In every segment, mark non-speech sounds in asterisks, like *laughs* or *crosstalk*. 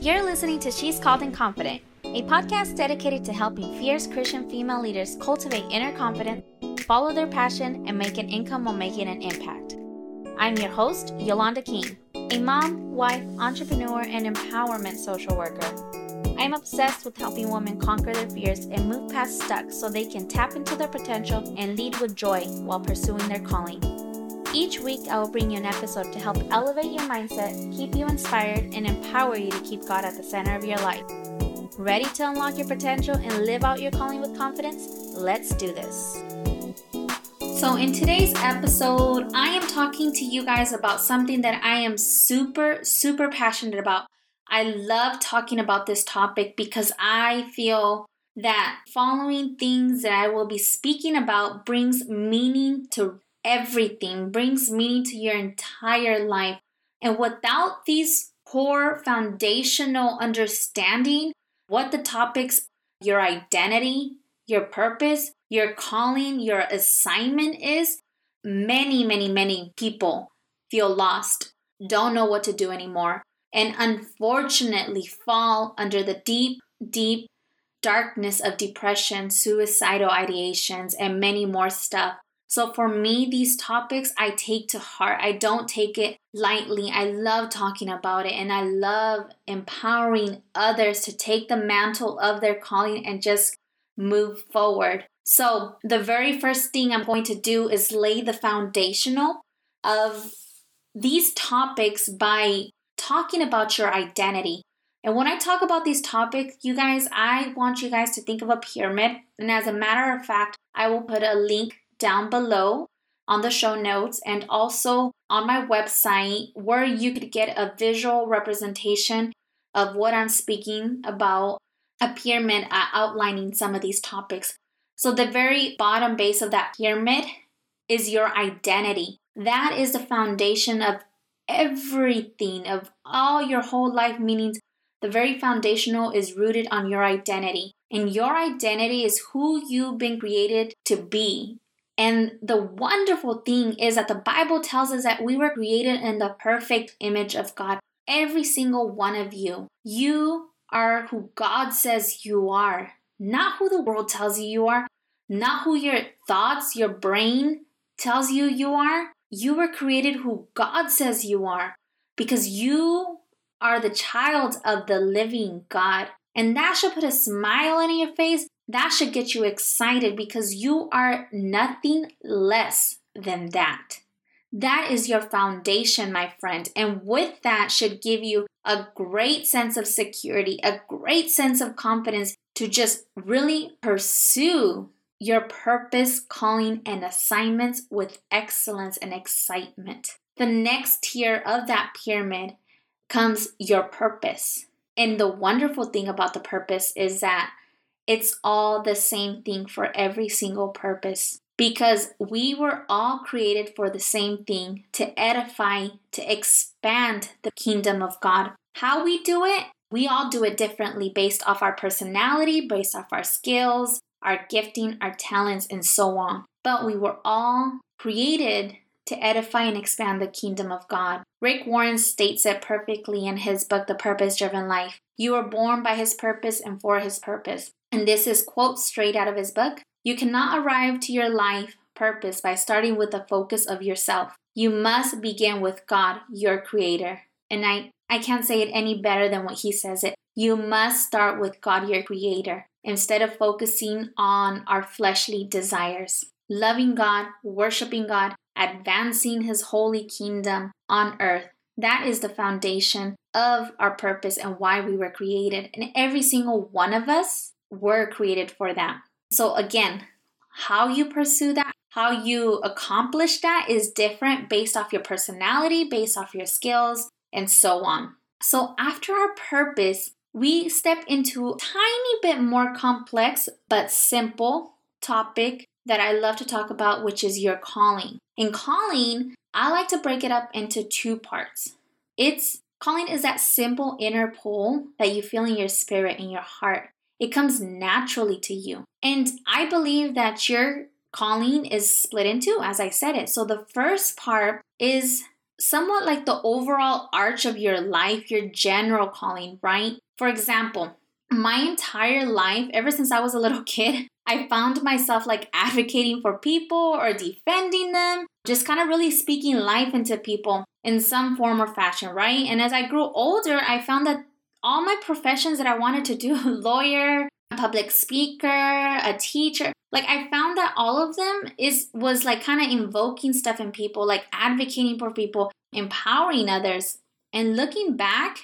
You're listening to She's Called and Confident, a podcast dedicated to helping fierce Christian female leaders cultivate inner confidence, follow their passion, and make an income while making an impact. I'm your host, Yolanda King, a mom, wife, entrepreneur, and empowerment social worker. I'm obsessed with helping women conquer their fears and move past stuck so they can tap into their potential and lead with joy while pursuing their calling. Each week, I will bring you an episode to help elevate your mindset, keep you inspired, and empower you to keep God at the center of your life. Ready to unlock your potential and live out your calling with confidence? Let's do this. So, in today's episode, I am talking to you guys about something that I am super, super passionate about. I love talking about this topic because I feel that following things that I will be speaking about brings meaning to everything, brings meaning to your entire life. And without these core foundational understanding, what the topics, your identity, your purpose, your calling, your assignment is, many, many, many people feel lost, don't know what to do anymore, and unfortunately fall under the deep, deep darkness of depression, suicidal ideations, and many more stuff. So for me, these topics I take to heart. I don't take it lightly. I love talking about it and I love empowering others to take the mantle of their calling and just move forward. So the very first thing I'm going to do is lay the foundational of these topics by talking about your identity. And when I talk about these topics, you guys, I want you guys to think of a pyramid. And as a matter of fact, I will put a link down below on the show notes and also on my website where you could get a visual representation of what I'm speaking about, a pyramid outlining some of these topics. So, the very bottom base of that pyramid is your identity. That is the foundation of everything, of all your whole life meanings. The very foundational is rooted on your identity. And your identity is who you've been created to be. And the wonderful thing is that the Bible tells us that we were created in the perfect image of God. Every single one of you. You are who God says you are, not who the world tells you you are, not who your thoughts, your brain tells you you are. You were created who God says you are because you are the child of the living God. And that should put a smile on your face that should get you excited because you are nothing less than that. That is your foundation, my friend. And with that, should give you a great sense of security, a great sense of confidence to just really pursue your purpose, calling, and assignments with excellence and excitement. The next tier of that pyramid comes your purpose. And the wonderful thing about the purpose is that it's all the same thing for every single purpose because we were all created for the same thing to edify, to expand the kingdom of God. How we do it, we all do it differently based off our personality, based off our skills, our gifting, our talents, and so on. But we were all created to edify and expand the kingdom of God. Rick Warren states it perfectly in his book, The Purpose Driven Life. You were born by his purpose and for his purpose. And this is quote straight out of his book. You cannot arrive to your life purpose by starting with the focus of yourself. You must begin with God, your creator. And I, I can't say it any better than what he says it. You must start with God, your creator, instead of focusing on our fleshly desires. Loving God, worshiping God, advancing his holy kingdom on earth. That is the foundation of our purpose and why we were created. And every single one of us were created for that. So, again, how you pursue that, how you accomplish that is different based off your personality, based off your skills, and so on. So, after our purpose, we step into a tiny bit more complex but simple topic that I love to talk about, which is your calling. In calling, I like to break it up into two parts. It's calling is that simple inner pull that you feel in your spirit, in your heart. It comes naturally to you. And I believe that your calling is split into, as I said it. So the first part is somewhat like the overall arch of your life, your general calling, right? For example, my entire life, ever since I was a little *laughs* kid, I found myself like advocating for people or defending them, just kind of really speaking life into people in some form or fashion, right? And as I grew older, I found that all my professions that I wanted to do *laughs* lawyer, public speaker, a teacher like I found that all of them is was like kind of invoking stuff in people, like advocating for people, empowering others. And looking back,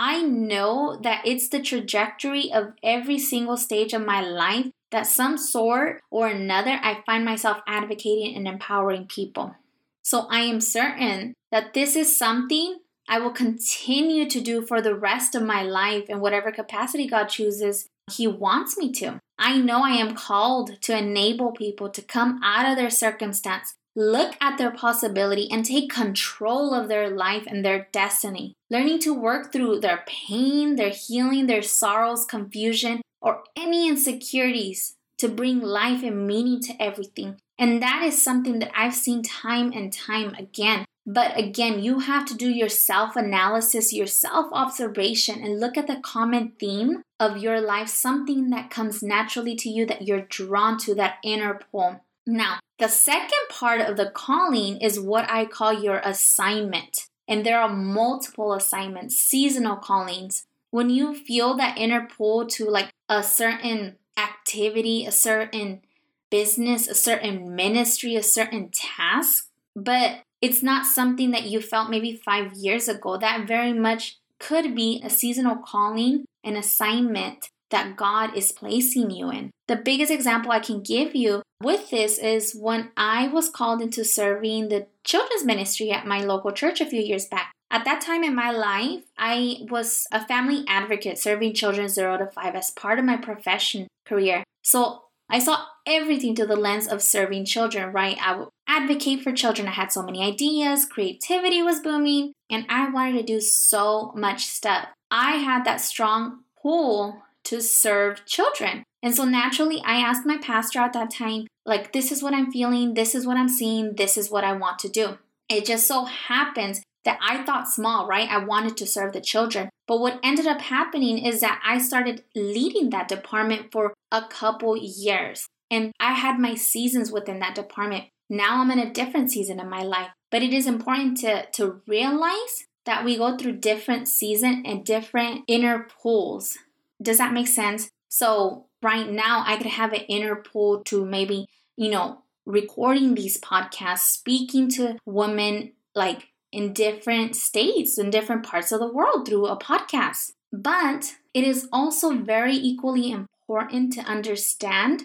I know that it's the trajectory of every single stage of my life that some sort or another I find myself advocating and empowering people. So I am certain that this is something I will continue to do for the rest of my life in whatever capacity God chooses He wants me to. I know I am called to enable people to come out of their circumstance, look at their possibility, and take control of their life and their destiny. Learning to work through their pain, their healing, their sorrows, confusion, or any insecurities to bring life and meaning to everything. And that is something that I've seen time and time again. But again, you have to do your self analysis, your self observation, and look at the common theme of your life, something that comes naturally to you that you're drawn to, that inner pull. Now, the second part of the calling is what I call your assignment. And there are multiple assignments, seasonal callings. When you feel that inner pull to like a certain activity, a certain business, a certain ministry, a certain task, but it's not something that you felt maybe five years ago. That very much could be a seasonal calling, an assignment that God is placing you in. The biggest example I can give you with this is when I was called into serving the children's ministry at my local church a few years back. At that time in my life, I was a family advocate serving children 0 to 5 as part of my profession career. So I saw everything through the lens of serving children, right? I would advocate for children. I had so many ideas, creativity was booming, and I wanted to do so much stuff. I had that strong pull to serve children. And so naturally, I asked my pastor at that time, like, this is what I'm feeling, this is what I'm seeing, this is what I want to do. It just so happens that I thought small, right? I wanted to serve the children. But what ended up happening is that I started leading that department for a couple years. And I had my seasons within that department. Now I'm in a different season in my life. But it is important to, to realize that we go through different seasons and different inner pulls. Does that make sense? So right now I could have an inner pull to maybe, you know, recording these podcasts, speaking to women like in different states, in different parts of the world through a podcast. But it is also very equally important to understand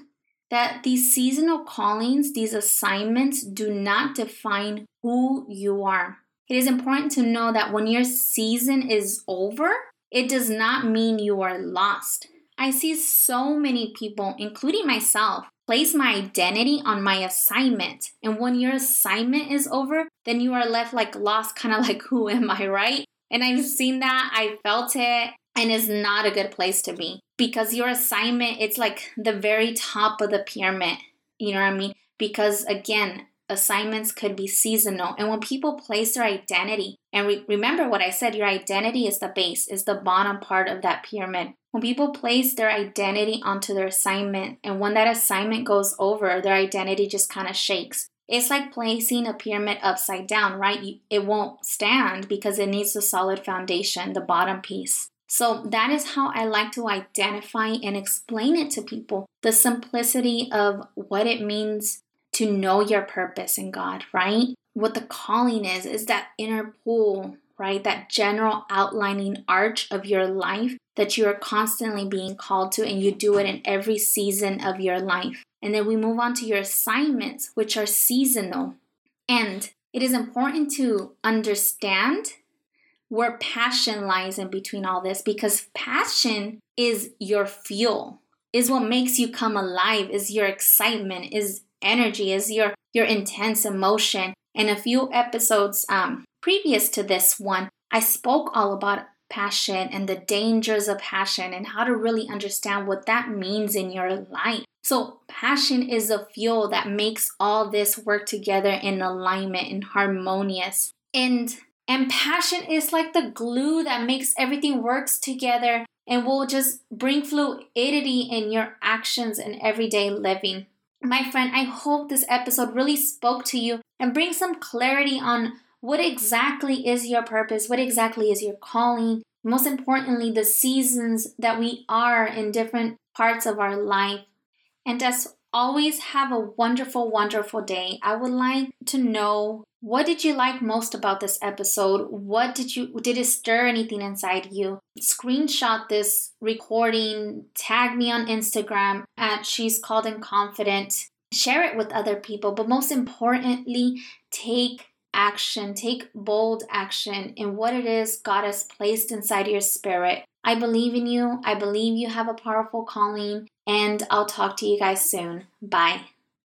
that these seasonal callings, these assignments, do not define who you are. It is important to know that when your season is over, it does not mean you are lost. I see so many people, including myself, place my identity on my assignment. And when your assignment is over, then you are left like lost, *laughs* kind of like, who am I, right? And I've seen that, I felt it, and it's not a good place to be because your assignment, it's like the very top of the pyramid. You know what I mean? Because again, assignments could be seasonal. And when people place their identity, and re- remember what I said, your identity is the base, is the bottom part of that pyramid. When people place their identity onto their assignment, and when that assignment goes over, their identity just kind of shakes. It's like placing a pyramid upside down, right? It won't stand because it needs a solid foundation, the bottom piece. So that is how I like to identify and explain it to people the simplicity of what it means to know your purpose in God, right? What the calling is, is that inner pull, right? That general outlining arch of your life that you are constantly being called to, and you do it in every season of your life. And then we move on to your assignments, which are seasonal. And it is important to understand where passion lies in between all this because passion is your fuel, is what makes you come alive, is your excitement, is energy, is your your intense emotion. And a few episodes um, previous to this one, I spoke all about passion and the dangers of passion and how to really understand what that means in your life. So, passion is the fuel that makes all this work together in alignment and harmonious. And and passion is like the glue that makes everything works together and will just bring fluidity in your actions and everyday living. My friend, I hope this episode really spoke to you and bring some clarity on what exactly is your purpose, what exactly is your calling, most importantly, the seasons that we are in different parts of our life. And as always, have a wonderful, wonderful day. I would like to know what did you like most about this episode? What did you did it stir anything inside you? Screenshot this recording, tag me on Instagram at she's called and confident. Share it with other people, but most importantly, take action, take bold action in what it is God has placed inside your spirit. I believe in you. I believe you have a powerful calling, and I'll talk to you guys soon. Bye.